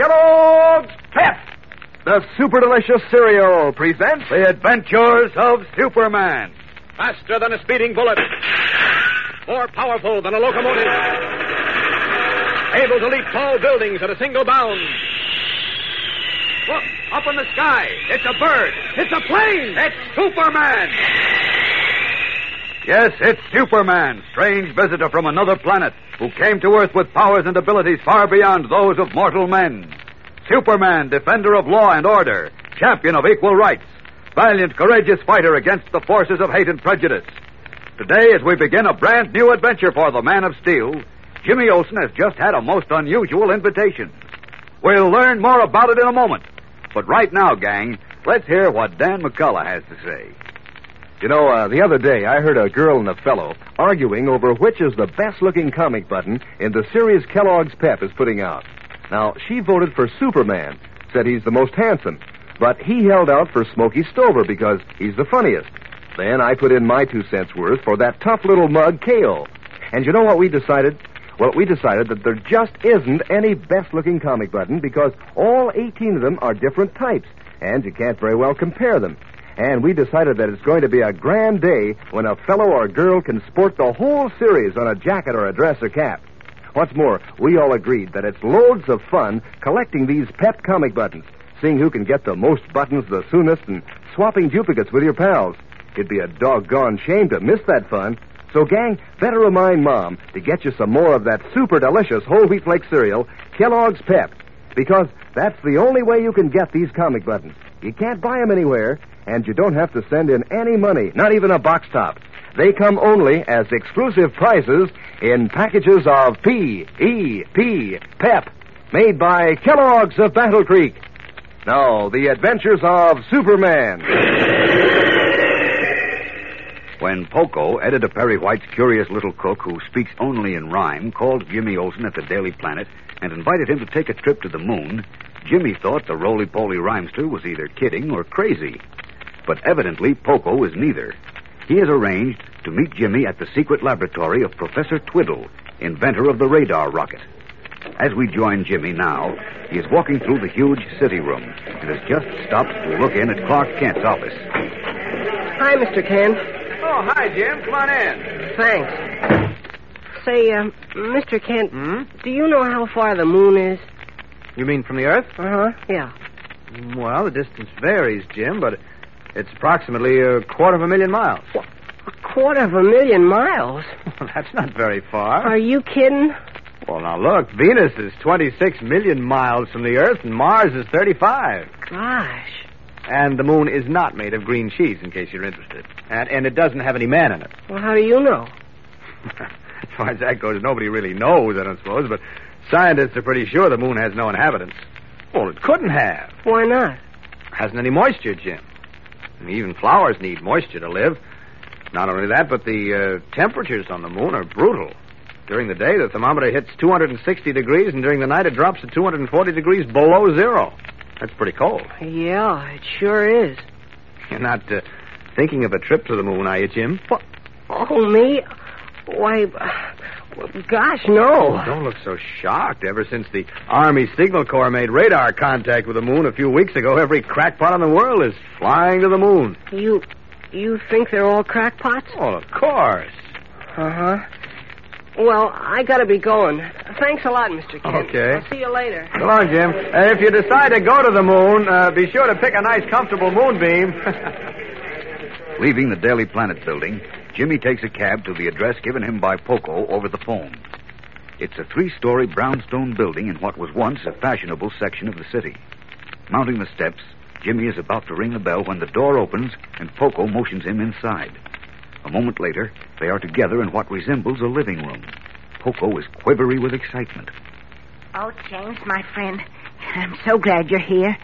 Kellogg's Pep, the super delicious cereal, presents The Adventures of Superman. Faster than a speeding bullet. More powerful than a locomotive. Able to leap tall buildings at a single bound. Look, up in the sky. It's a bird. It's a plane. It's Superman. Yes, it's Superman, strange visitor from another planet, who came to Earth with powers and abilities far beyond those of mortal men. Superman, defender of law and order, champion of equal rights, valiant, courageous fighter against the forces of hate and prejudice. Today, as we begin a brand new adventure for the Man of Steel, Jimmy Olsen has just had a most unusual invitation. We'll learn more about it in a moment. But right now, gang, let's hear what Dan McCullough has to say. You know, uh, the other day I heard a girl and a fellow arguing over which is the best looking comic button in the series Kellogg's Pep is putting out. Now, she voted for Superman, said he's the most handsome, but he held out for Smokey Stover because he's the funniest. Then I put in my two cents worth for that tough little mug, Kayo. And you know what we decided? Well, we decided that there just isn't any best looking comic button because all 18 of them are different types, and you can't very well compare them. And we decided that it's going to be a grand day when a fellow or girl can sport the whole series on a jacket or a dress or cap. What's more, we all agreed that it's loads of fun collecting these pep comic buttons, seeing who can get the most buttons the soonest, and swapping duplicates with your pals. It'd be a doggone shame to miss that fun. So, gang, better remind Mom to get you some more of that super delicious whole wheat flake cereal, Kellogg's Pep, because that's the only way you can get these comic buttons. You can't buy them anywhere, and you don't have to send in any money, not even a box top. They come only as exclusive prizes in packages of P E P Pep, made by Kellogg's of Battle Creek. Now, the adventures of Superman. When Poco, editor Perry White's curious little cook who speaks only in rhyme, called Jimmy Olsen at the Daily Planet and invited him to take a trip to the moon, Jimmy thought the roly poly rhymester was either kidding or crazy. But evidently, Poco is neither. He has arranged to meet Jimmy at the secret laboratory of Professor Twiddle, inventor of the radar rocket. As we join Jimmy now, he is walking through the huge city room and has just stopped to look in at Clark Kent's office. Hi, Mr. Kent. Oh, hi, Jim. Come on in. Thanks. Say, uh, Mr. Kent, Hmm? do you know how far the moon is? You mean from the Earth? Uh huh. Yeah. Well, the distance varies, Jim, but it's approximately a quarter of a million miles. A quarter of a million miles. Well, That's not very far. Are you kidding? Well, now look, Venus is 26 million miles from the Earth, and Mars is 35. Gosh. And the moon is not made of green cheese, in case you're interested. And, and it doesn't have any man in it. Well, how do you know? as far as that goes, nobody really knows, I don't suppose, but scientists are pretty sure the moon has no inhabitants. Well, it couldn't have. Why not? Hasn't any moisture, Jim. And even flowers need moisture to live. Not only that, but the uh, temperatures on the moon are brutal. During the day, the thermometer hits 260 degrees, and during the night, it drops to 240 degrees below zero. That's pretty cold. Yeah, it sure is. You're not uh, thinking of a trip to the moon, are you, Jim? What? Oh, me? Why, gosh, no. Don't look so shocked. Ever since the Army Signal Corps made radar contact with the moon a few weeks ago, every crackpot in the world is flying to the moon. You, you think they're all crackpots? Oh, of course. Uh huh. Well, I gotta be going. Thanks a lot, Mr. Kent. Okay. I'll see you later. So long, Jim. Uh, if you decide to go to the moon, uh, be sure to pick a nice, comfortable moonbeam. Leaving the Daily Planet building, Jimmy takes a cab to the address given him by Poco over the phone. It's a three story brownstone building in what was once a fashionable section of the city. Mounting the steps, Jimmy is about to ring the bell when the door opens and Poco motions him inside. A moment later, they are together in what resembles a living room. Poco is quivery with excitement. Oh, James, my friend, I'm so glad you're here.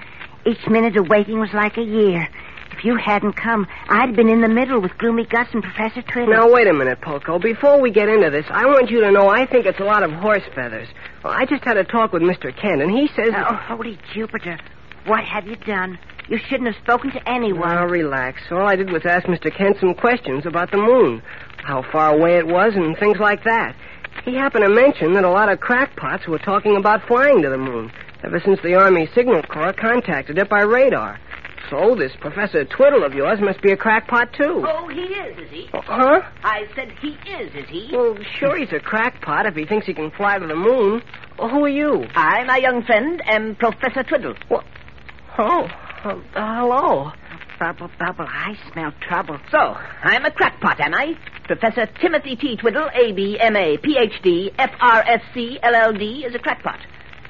Each minute of waiting was like a year. If you hadn't come, I'd been in the middle with Gloomy Gus and Professor Twiddle. Now, wait a minute, Poco. Before we get into this, I want you to know I think it's a lot of horse feathers. Well, I just had a talk with Mr. Kent, and he says... Oh, holy Jupiter. What have you done? You shouldn't have spoken to anyone. Now, relax. All I did was ask Mr. Kent some questions about the moon, how far away it was, and things like that. He happened to mention that a lot of crackpots were talking about flying to the moon ever since the Army Signal Corps contacted it by radar. So this Professor Twiddle of yours must be a crackpot, too. Oh, he is, is he? Huh? I said he is, is he? Well, sure he's a crackpot if he thinks he can fly to the moon. Well, who are you? I, my young friend, am Professor Twiddle. What? Oh, uh, hello. Bubble, bubble, I smell trouble. So, I'm a crackpot, am I? Professor Timothy T. Twiddle, A.B., M.A., Ph.D., F.R.S.C., L.L.D., is a crackpot.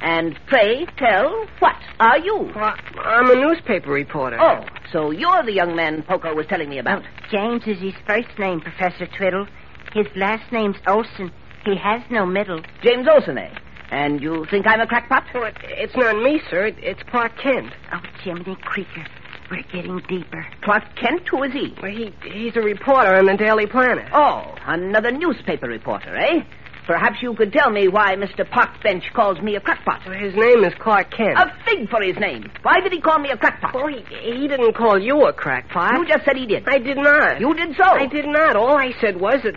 And pray tell, what are you? Well, I'm a newspaper reporter. Oh, so you're the young man Poco was telling me about. James is his first name, Professor Twiddle. His last name's Olsen. He has no middle. James Olsen, eh? And you think I'm a crackpot? Well, it, it's not me, sir. It, it's Clark Kent. Oh, Jiminy Creaker. We're getting deeper. Clark Kent? Who is he? Well, he, he's a reporter on the Daily Planet. Oh, another newspaper reporter, eh? Perhaps you could tell me why Mr. Parkbench calls me a crackpot. Well, his name is Clark Kent. A fig for his name. Why did he call me a crackpot? Well, he, he didn't call you a crackpot. You just said he did. I did not. You did so. I did not. All I said was that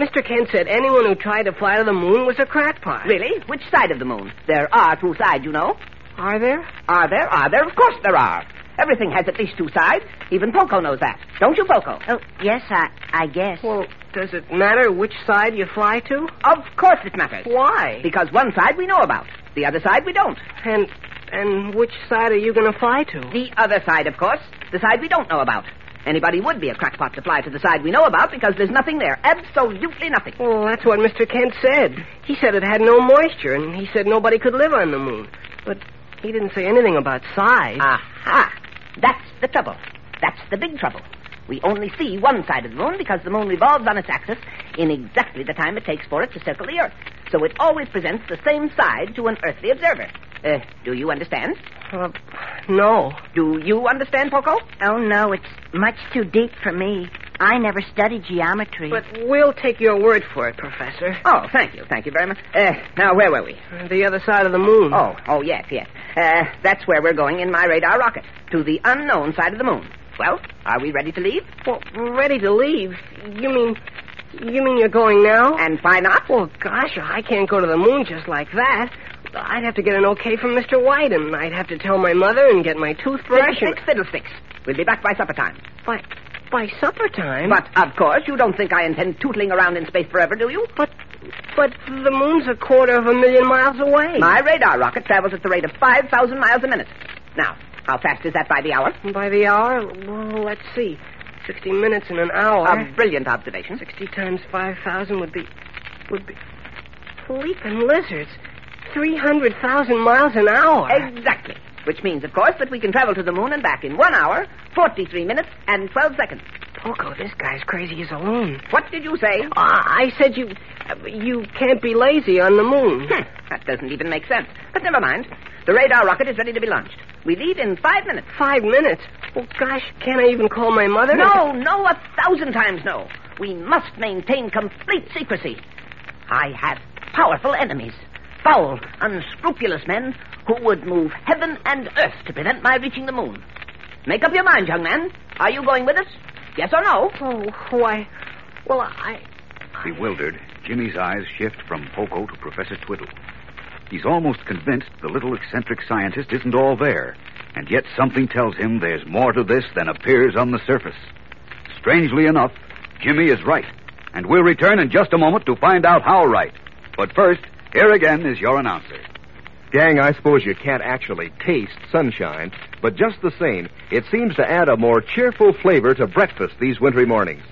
Mr. Kent said anyone who tried to fly to the moon was a crackpot. Really? Which side of the moon? There are two sides, you know. Are there? Are there? Are there? Of course there are. Everything has at least two sides. Even Poco knows that. Don't you, Poco? Oh, yes, I, I guess. Well, does it matter which side you fly to? Of course it matters. Why? Because one side we know about. The other side we don't. And and which side are you going to fly to? The other side, of course. The side we don't know about. Anybody would be a crackpot to fly to the side we know about because there's nothing there. Absolutely nothing. Well, that's what Mr. Kent said. He said it had no moisture, and he said nobody could live on the moon. But he didn't say anything about size. Aha! That's the trouble. That's the big trouble. We only see one side of the moon because the moon revolves on its axis in exactly the time it takes for it to circle the Earth. So it always presents the same side to an earthly observer. Uh, do you understand? Uh, no. Do you understand, Poco? Oh, no, it's much too deep for me. I never studied geometry. But we'll take your word for it, Professor. Oh, thank you. Thank you very much. Uh, now, where were we? The other side of the moon. Oh, oh, yes, yes. Uh, that's where we're going in my radar rocket. To the unknown side of the moon. Well, are we ready to leave? Well, ready to leave? You mean... You mean you're going now? And why not? Well, gosh, I can't go to the moon just like that. I'd have to get an okay from Mr. White, and I'd have to tell my mother and get my toothbrush. Fiddlesticks, fiddlesticks. We'll be back by supper time. By, by supper time? But, of course, you don't think I intend tootling around in space forever, do you? But, but the moon's a quarter of a million miles away. My radar rocket travels at the rate of 5,000 miles a minute. Now, how fast is that by the hour? By the hour? Well, let's see. 60 minutes in an hour. A brilliant observation. 60 times 5,000 would be... would be... Leaping lizards. 300,000 miles an hour. Exactly. Which means, of course, that we can travel to the moon and back in one hour, 43 minutes, and 12 seconds. Poco, this guy's crazy as a loon. What did you say? Uh, I said you... Uh, you can't be lazy on the moon. Hm, that doesn't even make sense. But never mind. The radar rocket is ready to be launched. We leave in five minutes. Five minutes? Well, gosh, can't I even call my mother? No, no, a thousand times no. We must maintain complete secrecy. I have powerful enemies. Foul, unscrupulous men who would move heaven and earth to prevent my reaching the moon. Make up your mind, young man. Are you going with us? Yes or no? Oh, why... Well, I... Bewildered, Jimmy's eyes shift from Poco to Professor Twiddle. He's almost convinced the little eccentric scientist isn't all there, and yet something tells him there's more to this than appears on the surface. Strangely enough, Jimmy is right, and we'll return in just a moment to find out how right. But first, here again is your announcer. Gang, I suppose you can't actually taste sunshine, but just the same, it seems to add a more cheerful flavor to breakfast these wintry mornings.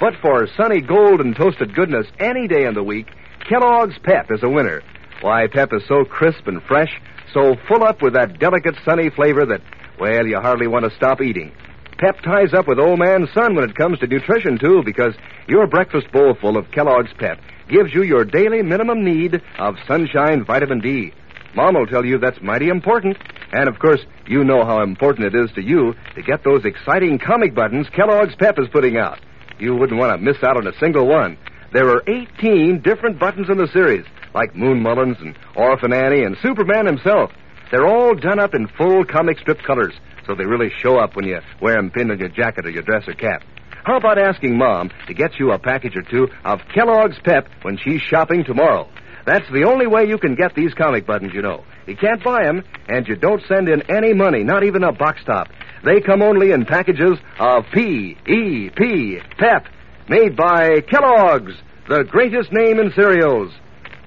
But for sunny gold and toasted goodness any day in the week, Kellogg's Pep is a winner. Why, Pep is so crisp and fresh, so full up with that delicate sunny flavor that, well, you hardly want to stop eating. Pep ties up with old man sun when it comes to nutrition, too, because your breakfast bowl full of Kellogg's Pep gives you your daily minimum need of sunshine vitamin D. Mom will tell you that's mighty important. And, of course, you know how important it is to you to get those exciting comic buttons Kellogg's Pep is putting out. You wouldn't want to miss out on a single one. There are 18 different buttons in the series, like Moon Mullins and Orphan Annie and Superman himself. They're all done up in full comic strip colors, so they really show up when you wear 'em pinned on your jacket or your dress or cap. How about asking Mom to get you a package or two of Kellogg's Pep when she's shopping tomorrow? That's the only way you can get these comic buttons, you know. You can't buy them, and you don't send in any money, not even a box top. They come only in packages of P-E-P, Pep, made by Kellogg's, the greatest name in cereals.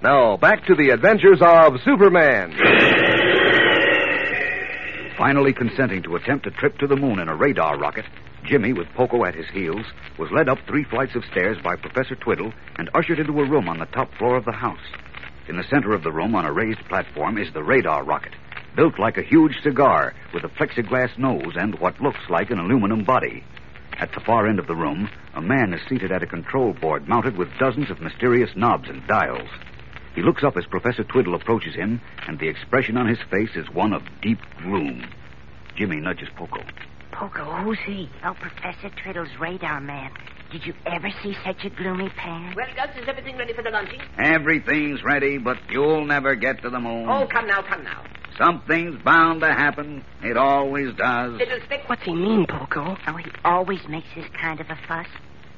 Now, back to the adventures of Superman. Finally consenting to attempt a trip to the moon in a radar rocket, Jimmy, with Poco at his heels, was led up three flights of stairs by Professor Twiddle and ushered into a room on the top floor of the house. In the center of the room, on a raised platform, is the radar rocket, built like a huge cigar with a plexiglass nose and what looks like an aluminum body. At the far end of the room, a man is seated at a control board mounted with dozens of mysterious knobs and dials. He looks up as Professor Twiddle approaches him, and the expression on his face is one of deep gloom. Jimmy nudges Poco. Poco, who's he? Oh, Professor Twiddle's radar man. Did you ever see such a gloomy pan? Well, Gus, is everything ready for the launching? Everything's ready, but you'll never get to the moon. Oh, come now, come now. Something's bound to happen. It always does. Fiddlestick, What's he mean, Poco? Oh, he always makes this kind of a fuss.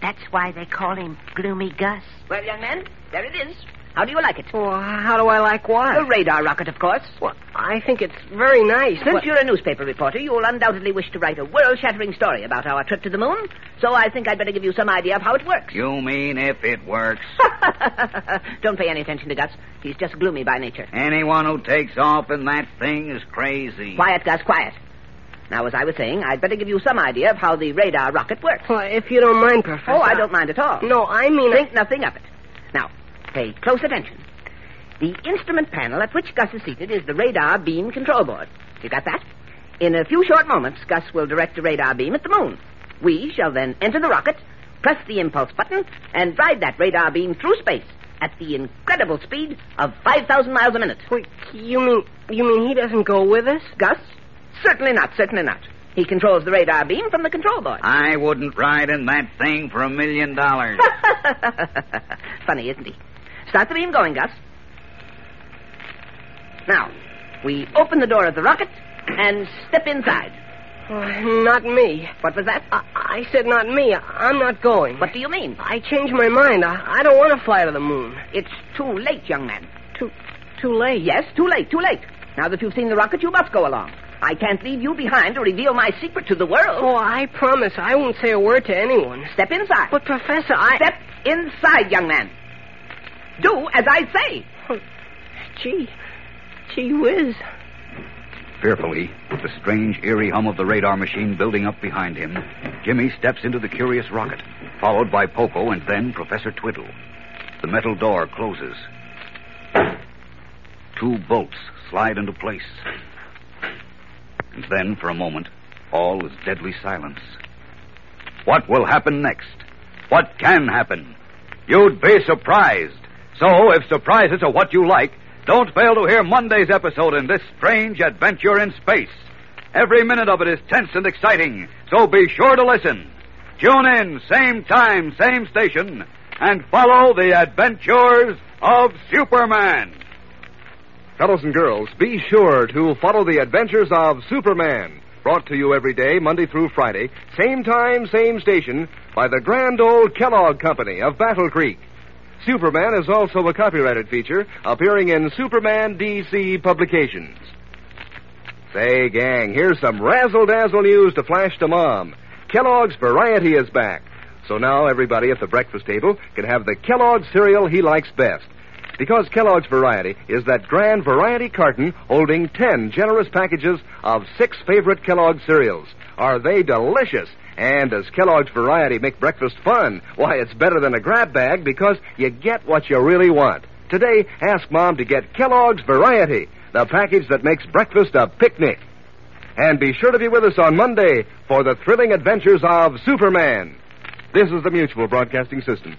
That's why they call him Gloomy Gus. Well, young man, there it is. How do you like it? Well, how do I like what? The radar rocket, of course. Well, I think it's very nice. Since but- you're a newspaper reporter, you'll undoubtedly wish to write a world-shattering story about our trip to the moon. So I think I'd better give you some idea of how it works. You mean if it works? Don't pay any attention to Gus. He's just gloomy by nature. Anyone who takes off in that thing is crazy. Quiet, Gus, quiet. Now, as I was saying, I'd better give you some idea of how the radar rocket works. Well, if you don't mind, Professor. Oh, I don't mind at all. No, I mean. Think nothing of it. Now, pay close attention. The instrument panel at which Gus is seated is the radar beam control board. You got that? In a few short moments, Gus will direct the radar beam at the moon. We shall then enter the rocket, press the impulse button, and ride that radar beam through space at the incredible speed of 5,000 miles a minute. Wait, you mean you mean he doesn't go with us? Gus? Certainly not, certainly not. He controls the radar beam from the control board. I wouldn't ride in that thing for a million dollars. Funny, isn't he? Start the beam going, Gus. Now, we open the door of the rocket and step inside. Uh, not me. What was that? I, I said not me. I'm not going. What do you mean? I changed my mind. I, I don't want to fly to the moon. It's too late, young man. Too too late. Yes, too late, too late. Now that you've seen the rocket, you must go along. I can't leave you behind to reveal my secret to the world. Oh, I promise I won't say a word to anyone. Step inside. But Professor, I Step inside, young man. Do as I say. Oh, gee, gee whiz. Fearfully, with the strange, eerie hum of the radar machine building up behind him, Jimmy steps into the curious rocket, followed by Poco and then Professor Twiddle. The metal door closes. Two bolts slide into place. And then, for a moment, all is deadly silence. What will happen next? What can happen? You'd be surprised. So, if surprises are what you like, don't fail to hear Monday's episode in this strange adventure in space. Every minute of it is tense and exciting, so be sure to listen. Tune in, same time, same station, and follow the adventures of Superman. Fellows and girls, be sure to follow the adventures of Superman. Brought to you every day, Monday through Friday, same time, same station, by the grand old Kellogg Company of Battle Creek. Superman is also a copyrighted feature appearing in Superman DC publications. Say, gang, here's some razzle dazzle news to flash to Mom. Kellogg's Variety is back. So now everybody at the breakfast table can have the Kellogg cereal he likes best. Because Kellogg's Variety is that grand variety carton holding ten generous packages of six favorite Kellogg cereals. Are they delicious? And does Kellogg's Variety make breakfast fun? Why, it's better than a grab bag because you get what you really want. Today, ask Mom to get Kellogg's Variety, the package that makes breakfast a picnic. And be sure to be with us on Monday for the thrilling adventures of Superman. This is the Mutual Broadcasting System.